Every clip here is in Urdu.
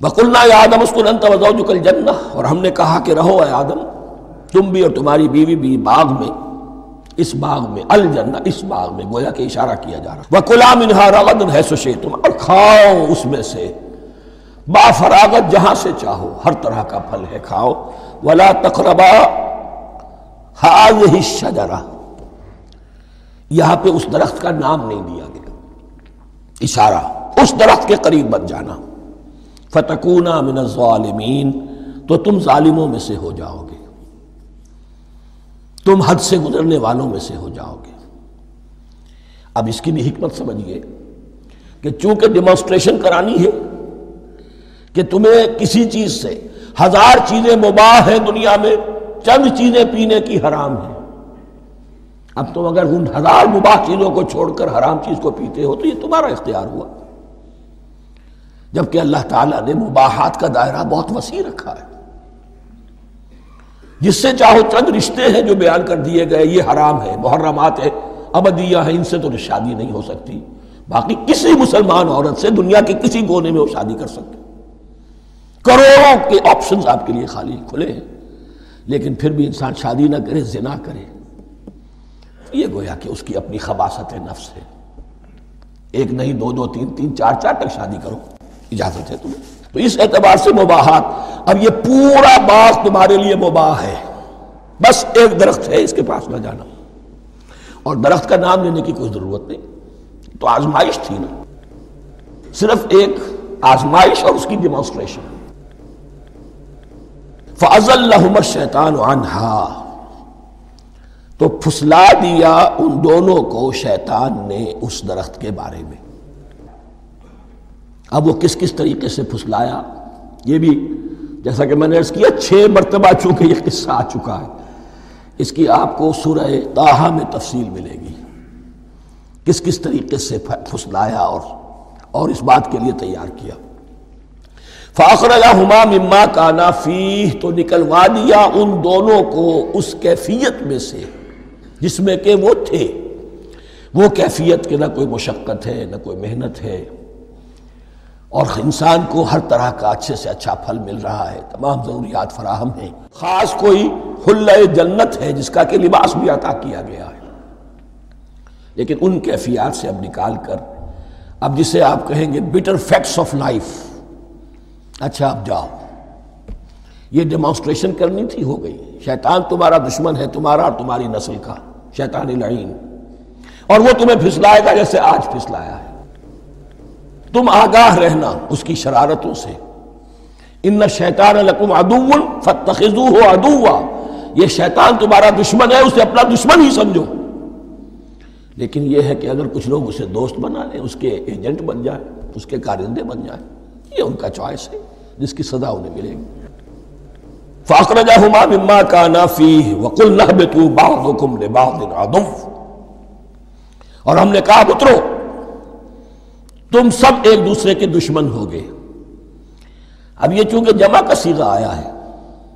بکلنا آدم اس کو کل جنہ اور ہم نے کہا کہ رہو اے آدم، تم بھی اور تمہاری بیوی بھی باغ میں، اس باغ میں، الجنہ، اس باغ میں، گویا کہ اشارہ کیا جا رہا وکلا منہا رغد، ہے سشے تم اور کھاؤ اس میں سے۔ با فراغت جہاں سے چاہو، ہر طرح کا پھل ہے، کھاؤ۔ ولا تقربا ہاض شجرا یہاں پہ اس درخت کا نام نہیں دیا گیا۔ اشارہ، اس درخت کے قریب بن جانا۔ فتکونا من الظالمین، تو تم ظالموں میں سے ہو جاؤ گے۔ تم حد سے گزرنے والوں میں سے ہو جاؤ گے۔ اب اس کی بھی حکمت سمجھیے کہ چونکہ ڈیمانسٹریشن کرانی ہے کہ تمہیں کسی چیز سے ہزار چیزیں مباح ہیں دنیا میں، چند چیزیں پینے کی حرام ہیں۔ اب تم اگر ان ہزار مباح چیزوں کو چھوڑ کر حرام چیز کو پیتے ہو تو یہ تمہارا اختیار ہوا۔ جبکہ اللہ تعالیٰ نے مباحات کا دائرہ بہت وسیع رکھا ہے۔ جس سے چاہو چند رشتے ہیں جو بیان کر دیے گئے، یہ حرام ہے، محرمات ہے ابدیہ ہیں، ان سے تو شادی نہیں ہو سکتی۔ باقی کسی مسلمان عورت سے دنیا کے کسی گونے میں وہ شادی کر سکتے کروڑوں کے آپشنز آپ کے لیے خالی کھلے ہیں۔ لیکن پھر بھی انسان شادی نہ کرے، زنا کرے۔ یہ گویا کہ اس کی اپنی خباصت نفس ہے۔ ایک نہیں، دو دو، تین تین، چار چار تک شادی کرو۔ اجازت ہے تمہیں۔ تو اس اعتبار سے مباحات، اب یہ پورا باغ تمہارے لیے مباح ہے۔ بس ایک درخت ہے، اس کے پاس نہ جانا۔ اور درخت کا نام لینے کی کوئی ضرورت نہیں۔ تو آزمائش تھی نا۔ صرف ایک آزمائش اور اس کی ڈیمانسٹریشن فضل شیطان عنہا تو پھسلا دیا ان دونوں کو شیطان نے اس درخت کے بارے میں۔ اب وہ کس کس طریقے سے پھسلایا؟ یہ بھی جیسا کہ میں نے عرض کیا، چھ مرتبہ چونکہ یہ قصہ آ چکا ہے، اس کی آپ کو سورہ تاہا میں تفصیل ملے گی۔ کس کس طریقے سے پھسلایا اور اور اس بات کے لیے تیار کیا۔ فاخر ہما مما کا نافی تو نکلوا دیا ان دونوں کو اس کیفیت میں سے، جس میں کہ وہ تھے۔ وہ کیفیت کے نہ کوئی مشقت ہے، نہ کوئی محنت ہے۔ اور انسان کو ہر طرح کا اچھے سے اچھا پھل مل رہا ہے، تمام ضروریات فراہم ہیں۔ خاص کوئی حل جنت ہے جس کا کہ لباس بھی عطا کیا گیا ہے۔ لیکن ان کیفیات سے اب نکال کر، اب جسے آپ کہیں گے بیٹر فیکٹس آف لائف اچھا اب جاؤ۔ یہ ڈیمانسٹریشن کرنی تھی، ہو گئی۔ شیطان تمہارا دشمن ہے، تمہارا اور تمہاری نسل کا، شیطان لعین اور وہ تمہیں پھسلائے گا جیسے آج پھسلایا ہے۔ تم آگاہ رہنا اس کی شرارتوں سے۔ ان شیطان لکم ادو فتخذو ہو ادوا یہ شیطان تمہارا دشمن ہے، اسے اپنا دشمن ہی سمجھو۔ لیکن یہ ہے کہ اگر کچھ لوگ اسے دوست بنا لیں، اس کے ایجنٹ بن جائیں، اس کے کارندے بن جائیں، یہ ان کا چوائس ہے، جس کی سزا انہیں ملے گی۔ فاخرجہما مما کانا فیہ وقل نہبتو بعضکم لبعض اور ہم نے کہا اترو تم سب ایک دوسرے کے دشمن ہو گئے۔ اب یہ چونکہ جمع کا سیغہ آیا ہے،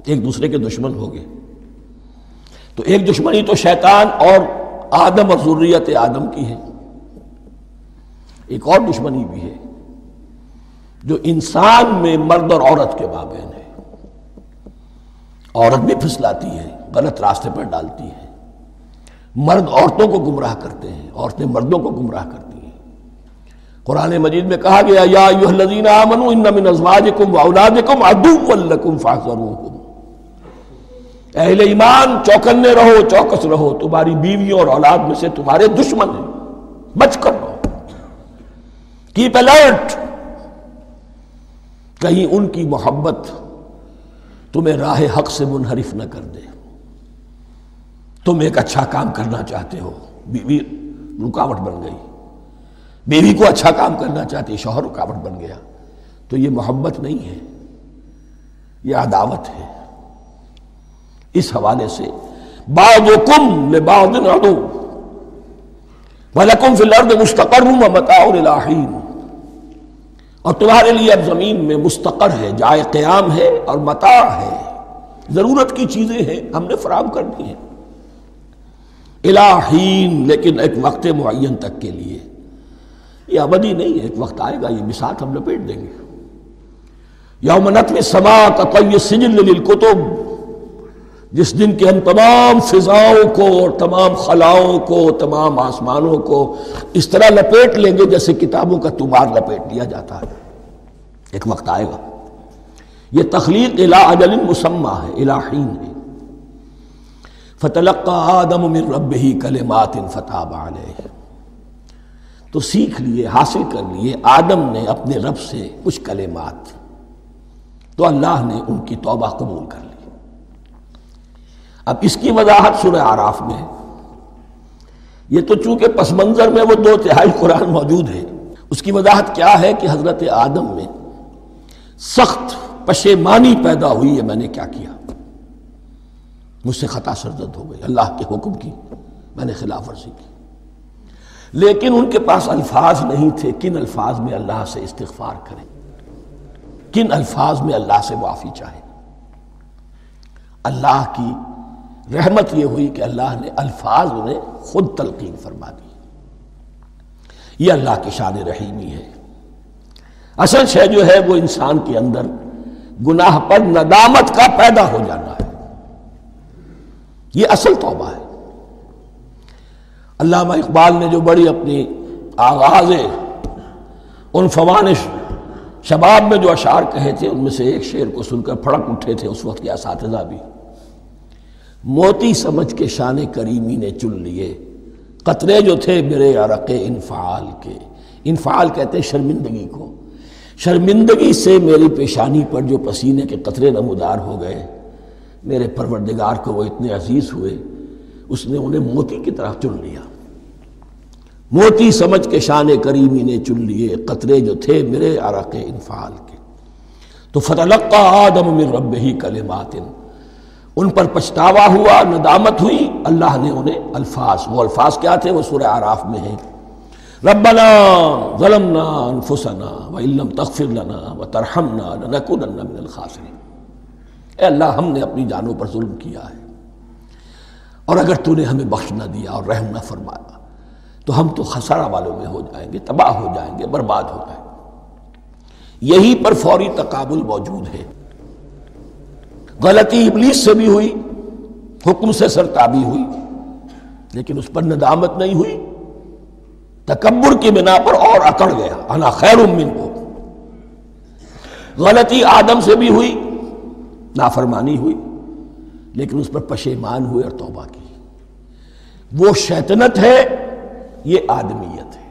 ایک دوسرے کے دشمن ہو گئے۔ تو ایک دشمنی تو شیطان اور آدم اور ضروریت آدم کی ہے۔ ایک اور دشمنی بھی ہے، جو انسان میں مرد اور عورت کے مابین ہے۔ عورت بھی پھسلاتی ہے، غلط راستے پر ڈالتی ہے۔ مرد عورتوں کو گمراہ کرتے ہیں، عورتیں مردوں کو گمراہ کرتی ہیں۔ قرآن مجید میں کہا گیا، یا الذین آمنوا ان من ازواجکم و اولادکم عدو لکم فاحذروہم اہل ایمان، چوکنے رہو، چوکس رہو، تمہاری بیویوں اور اولاد میں سے تمہارے دشمن ہیں۔ بچ کر رہو۔ کیپ الرٹ کہیں ان کی محبت تمہیں راہ حق سے منحرف نہ کر دے۔ تم ایک اچھا کام کرنا چاہتے ہو۔ بیوی رکاوٹ بن گئی۔ بیوی کو اچھا کام کرنا چاہتی شوہر رکاوٹ بن گیا۔ تو یہ محبت نہیں ہے، یہ عداوت ہے۔ اس حوالے سے بعضکم لبعض عدو وَلَكُمْ فِي الْأَرْضِ مُسْتَقَرٌ وَمَتَاعٌ الْآخِرِ اور تمہارے لیے اب زمین میں مستقر ہے، جائے قیام ہے اور متاع ہے۔ ضرورت کی چیزیں ہیں، ہم نے فراہم کر دی ہیں الہین لیکن ایک وقت معین تک کے لیے۔ یہ ابدی نہیں ہے، ایک وقت آئے گا، یہ بساط ہم لپیٹ دیں گے۔ یوم نتم سما کا سجل للکتب، جس دن کے ہم تمام فضاؤں کو اور تمام خلاؤں کو، تمام آسمانوں کو اس طرح لپیٹ لیں گے جیسے کتابوں کا تمار لپیٹ لیا جاتا ہے۔ ایک وقت آئے گا۔ یہ تخلیق الہ اجل مسمہ ہے الہین ہے۔ فتلقا آدم من رب ہی کلمات فتح علیہ۔ تو سیکھ لیے، حاصل کر لیے۔ آدم نے اپنے رب سے کچھ کلمات۔ تو اللہ نے ان کی توبہ قبول کر لی۔ اب اس کی وضاحت سورہ آراف میں ہے۔ یہ تو چونکہ پس منظر میں وہ دو تہائی قرآن موجود ہے اس کی وضاحت کیا ہے کہ حضرت آدم میں سخت پشیمانی پیدا ہوئی ہے، میں نے کیا کیا؟ مجھ سے خطا سرزد ہو گئی۔ اللہ کے حکم کی میں نے خلاف ورزی کی۔ لیکن ان کے پاس الفاظ نہیں تھے۔ کن الفاظ میں اللہ سے استغفار کریں؟ کن الفاظ میں اللہ سے معافی چاہے اللہ کی رحمت یہ ہوئی کہ اللہ نے الفاظ انہیں خود تلقین فرما دی۔ یہ اللہ کی شان رحیمی ہے۔ اصل شے جو ہے وہ انسان کے اندر گناہ پر ندامت کا پیدا ہو جانا ہے۔ یہ اصل توبہ ہے۔ علامہ اقبال نے جو بڑی اپنی آغاز ان فوانش شباب میں جو اشعار کہے تھے، ان میں سے ایک شعر کو سن کر پھڑک اٹھے تھے، اس وقت کے اساتذہ بھی۔ موتی سمجھ کے شان کریمی نے چن لیے، قطرے جو تھے میرے عرق انفعال کے۔ انفعال کہتے ہیں شرمندگی کو۔ شرمندگی سے میری پیشانی پر جو پسینے کے قطرے نمودار ہو گئے، میرے پروردگار کو وہ اتنے عزیز ہوئے اس نے انہیں موتی کی طرح چن لیا۔ موتی سمجھ کے شان کریمی نے چن لیے، قطرے جو تھے میرے عرق انفعال کے۔ تو فتح آدم من رب ہی کلمات ان پر پچھتاوا ہوا، ندامت ہوئی۔ اللہ نے انہیں الفاظ، وہ الفاظ کیا تھے؟ وہ سورہ آراف میں ہیں۔ ربنا ظلمنا انفسنا وَإِلَّمْ تَغْفِرْ لَنَا وَتَرْحَمْنَا لَنَكُونَنَّ مِنَ الْخَاسِرِينَ۔ اے اللہ، ہم نے اپنی جانوں پر ظلم کیا ہے۔ اور اگر تو نے ہمیں بخش نہ دیا اور رحم نہ فرمایا، تو ہم تو خسارہ والوں میں ہو جائیں گے، تباہ ہو جائیں گے، برباد ہو جائیں گے۔ یہی پر فوری تقابل موجود ہے۔ غلطی ابلیس سے بھی ہوئی، حکم سے سرتابی ہوئی، لیکن اس پر ندامت نہیں ہوئی۔ تکبر کی بنا پر اور اکڑ گیا۔ انا خیر امین کو غلطی آدم سے بھی ہوئی، نافرمانی ہوئی۔ لیکن اس پر پشیمان ہوئے اور توبہ کی۔ وہ شیطنت ہے، یہ آدمیت ہے۔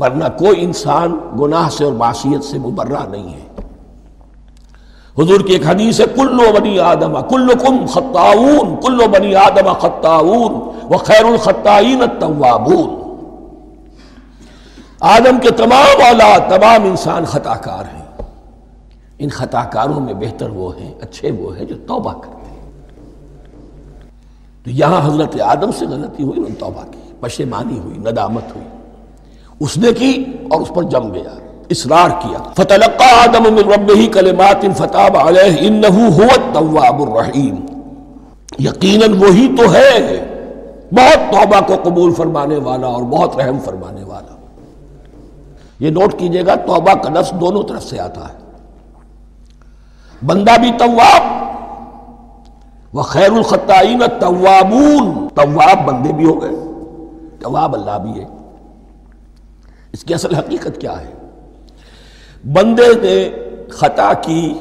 ورنہ کوئی انسان گناہ سے اور معصیت سے مبرہ نہیں ہے۔ حضور کی ایک حدیث ہے، کلو بنی آدم کلو کم خطاون کلو بنی آدم خطاون وہ خیر الخطائین التوابون۔ آدم کے تمام اولاد تمام انسان خطا کار ہیں۔ ان خطا کاروں میں بہتر وہ ہیں، اچھے وہ ہیں جو توبہ کرتے ہیں تو یہاں حضرت آدم سے غلطی ہوئی، انہوں نے توبہ کی پشیمانی ہوئی، ندامت ہوئی۔ اس نے کی اور اس پر جم گیا، اصرار کیا۔ فتلقى آدم من ربه کلمات فتاب علیہ انه هو التواب الرحیم۔ یقیناً وہی تو ہے۔ بہت توبہ کو قبول فرمانے والا اور بہت رحم فرمانے والا۔ یہ نوٹ کیجیے گا، توبہ کا لفظ دونوں طرف سے آتا ہے۔ بندہ بھی تواب وہ خیر الخطائین توابون تواب بندے بھی ہو گئے۔ تواب اللہ بھی ہے۔ اس کی اصل حقیقت کیا ہے؟ بندے نے خطا کی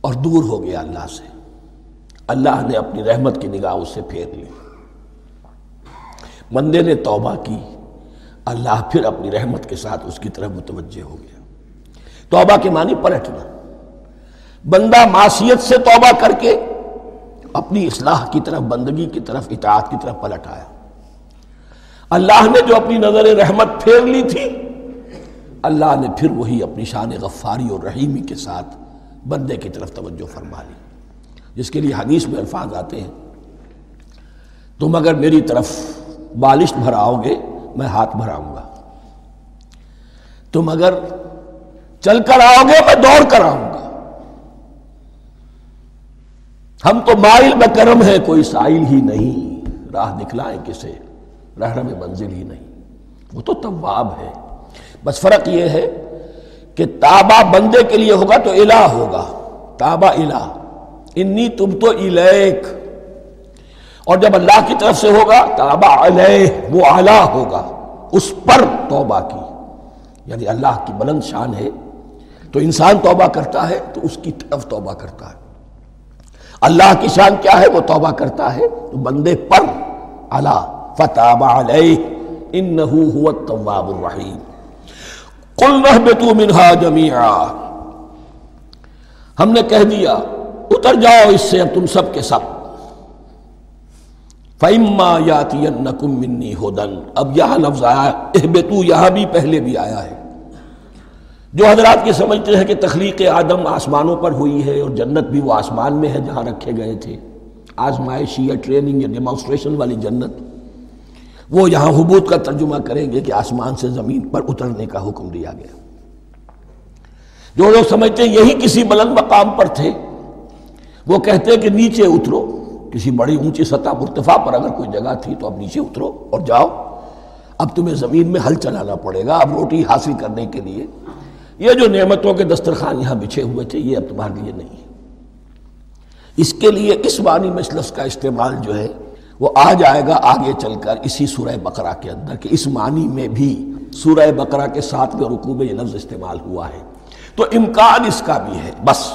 اور دور ہو گیا اللہ سے۔ اللہ نے اپنی رحمت کی نگاہ اس سے پھیر لی۔ بندے نے توبہ کی۔ اللہ پھر اپنی رحمت کے ساتھ اس کی طرف متوجہ ہو گیا۔ توبہ کے معنی پلٹنا۔ بندہ معصیت سے توبہ کر کے اپنی اصلاح کی طرف، بندگی کی طرف، اطاعت کی طرف پلٹ آیا۔ اللہ نے جو اپنی نظر رحمت پھیر لی تھی، اللہ نے پھر وہی اپنی شان غفاری اور رحیمی کے ساتھ بندے کی طرف توجہ فرما لی۔ جس کے لیے حدیث میں الفاظ آتے ہیں، تم اگر میری طرف بالشت بھراؤ گے، میں ہاتھ بھراؤں گا۔ تم اگر چل کر آؤ گے، میں دوڑ کر آؤں گا۔ ہم تو مائل میں کرم ہے کوئی سائل ہی نہیں۔ راہ دکھلائیں کسے رہرم منزل ہی نہیں۔ وہ تو تواب ہے بس فرق یہ ہے کہ تابا بندے کے لیے ہوگا تو الہ ہوگا۔ تابا الہ۔ انی تم تو الیک۔ اور جب اللہ کی طرف سے ہوگا تابا علیہ، وہ اعلیٰ ہوگا۔ اس پر توبہ کی۔ یعنی اللہ کی بلند شان ہے۔ تو انسان توبہ کرتا ہے، تو اس کی طرف توبہ کرتا ہے۔ اللہ کی شان کیا ہے؟ وہ توبہ کرتا ہے۔ تو بندے پر اللہ فتح علیہ انہو هو التواب الرحیم۔ قل رحبتو منہا جمیعا۔ ہم نے کہہ دیا، اتر جاؤ اس سے، اب تم سب کے سب۔ فَإِمَّا يَاتِيَنَّكُم مِّنِّي هُدًى اب یہاں لفظ آیا، احبتو یہاں بھی پہلے بھی آیا ہے۔ جو حضرات یہ سمجھتے ہیں کہ تخلیق آدم آسمانوں پر ہوئی ہے اور جنت بھی وہ آسمان میں ہے جہاں رکھے گئے تھے۔ آزمائشی یا ٹریننگ یا ڈیمانسٹریشن والی جنت، وہ یہاں حبوت کا ترجمہ کریں گے کہ آسمان سے زمین پر اترنے کا حکم دیا گیا۔ جو لوگ سمجھتے ہیں یہی کسی بلند مقام پر تھے، وہ کہتے ہیں کہ نیچے اترو، کسی بڑی اونچی سطح مرتفع پر اگر کوئی جگہ تھی تو اب نیچے اترو اور جاؤ۔ اب تمہیں زمین میں ہل چلانا پڑے گا، اب روٹی حاصل کرنے کے لیے۔ یہ جو نعمتوں کے دسترخوان یہاں بچھے ہوئے تھے، یہ اب تمہارے لیے نہیں ہے۔ اس کے لیے اس بانی مجلس کا استعمال جو ہے، وہ آ جائے گا، آگے چل کر اسی سورہ بقرہ کے اندر کہ اس معنی میں بھی سورہ بقرہ کے ساتھ میں رکوع میں یہ لفظ استعمال ہوا ہے۔ تو امکان اس کا بھی ہے، بس۔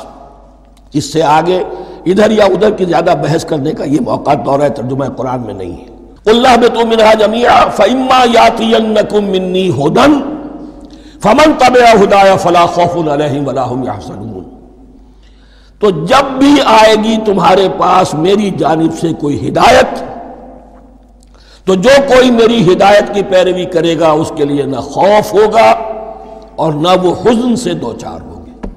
اس سے آگے ادھر یا ادھر کی زیادہ بحث کرنے کا یہ موقع دورہ ترجمہ قرآن میں نہیں ہے۔ اللہ میں تو منہا جمیا فعما یاتی منی فمن طب ہدایا فلا خوف علیہم ولا هم تو جب بھی آئے گی تمہارے پاس میری جانب سے کوئی ہدایت، تو جو کوئی میری ہدایت کی پیروی کرے گا، اس کے لیے نہ خوف ہوگا اور نہ وہ حزن سے دو چار ہوں گے۔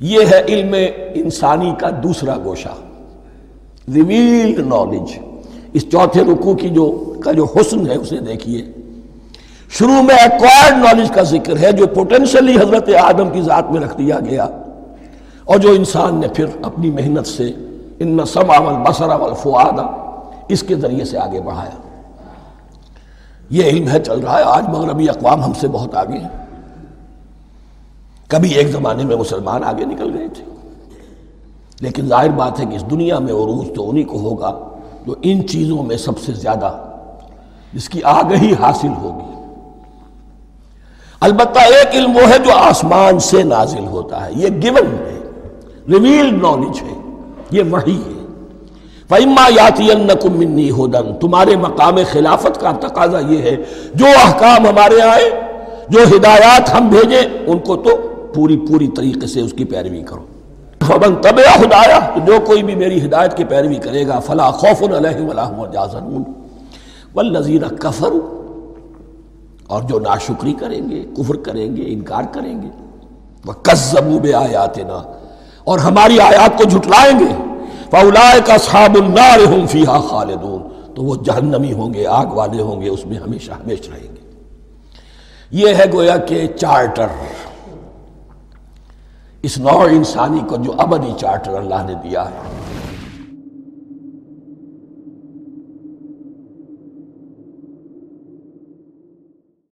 یہ ہے علم انسانی کا دوسرا گوشہ ریویلڈ نالج اس چوتھے رکوع کی جو کا جو حسن ہے، اسے دیکھیے۔ شروع میں ایکوائرڈ نالج کا ذکر ہے جو پوٹینشلی حضرت آدم کی ذات میں رکھ دیا گیا۔ اور جو انسان نے پھر اپنی محنت سے ان سما والبصر والفؤاد اس کے ذریعے سے آگے بڑھایا۔ یہ علم ہے، چل رہا ہے آج مغربی اقوام ہم سے بہت آگے ہیں۔ کبھی ایک زمانے میں مسلمان آگے نکل گئے تھے۔ لیکن ظاہر بات ہے کہ اس دنیا میں عروج تو انہی کو ہوگا جو ان چیزوں میں سب سے زیادہ، جس کی آگہی حاصل ہوگی۔ البتہ ایک علم وہ ہے جو آسمان سے نازل ہوتا ہے، یہ گیون ہے ریویلڈ نالج ہے، یہ وحی ہے۔ فَإِمَّا يَاتِيَنَّكُم مِّنِّي هُدًى تمہارے مقام خلافت کا تقاضا یہ ہے، جو احکام ہمارے آئے، جو ہدایات ہم بھیجیں، ان کو تو پوری پوری طریقے سے اس کی پیروی کرو۔ فمن تبع ہدایا تو جو کوئی بھی میری ہدایت کی پیروی کرے گا، فلا خوف علیہم ولا هم يحزنون۔ والذین کفروا اور جو ناشکری کریں گے، کفر کریں گے، انکار کریں گے۔ وَكَذَّبُوا بِآيَاتِنَا۔ اور ہماری آیات کو جھٹلائیں گے۔ فَأُولَئِكَ أَصْحَابُ النَّارِ هُمْ فِيهَا خَالِدُونَ۔ تو وہ جہنمی ہوں گے، آگ والے ہوں گے، اس میں ہمیشہ ہمیشہ رہیں گے۔ یہ ہے گویا کہ چارٹر۔ اس نوع انسانی کو جو ابدی چارٹر اللہ نے دیا ہے۔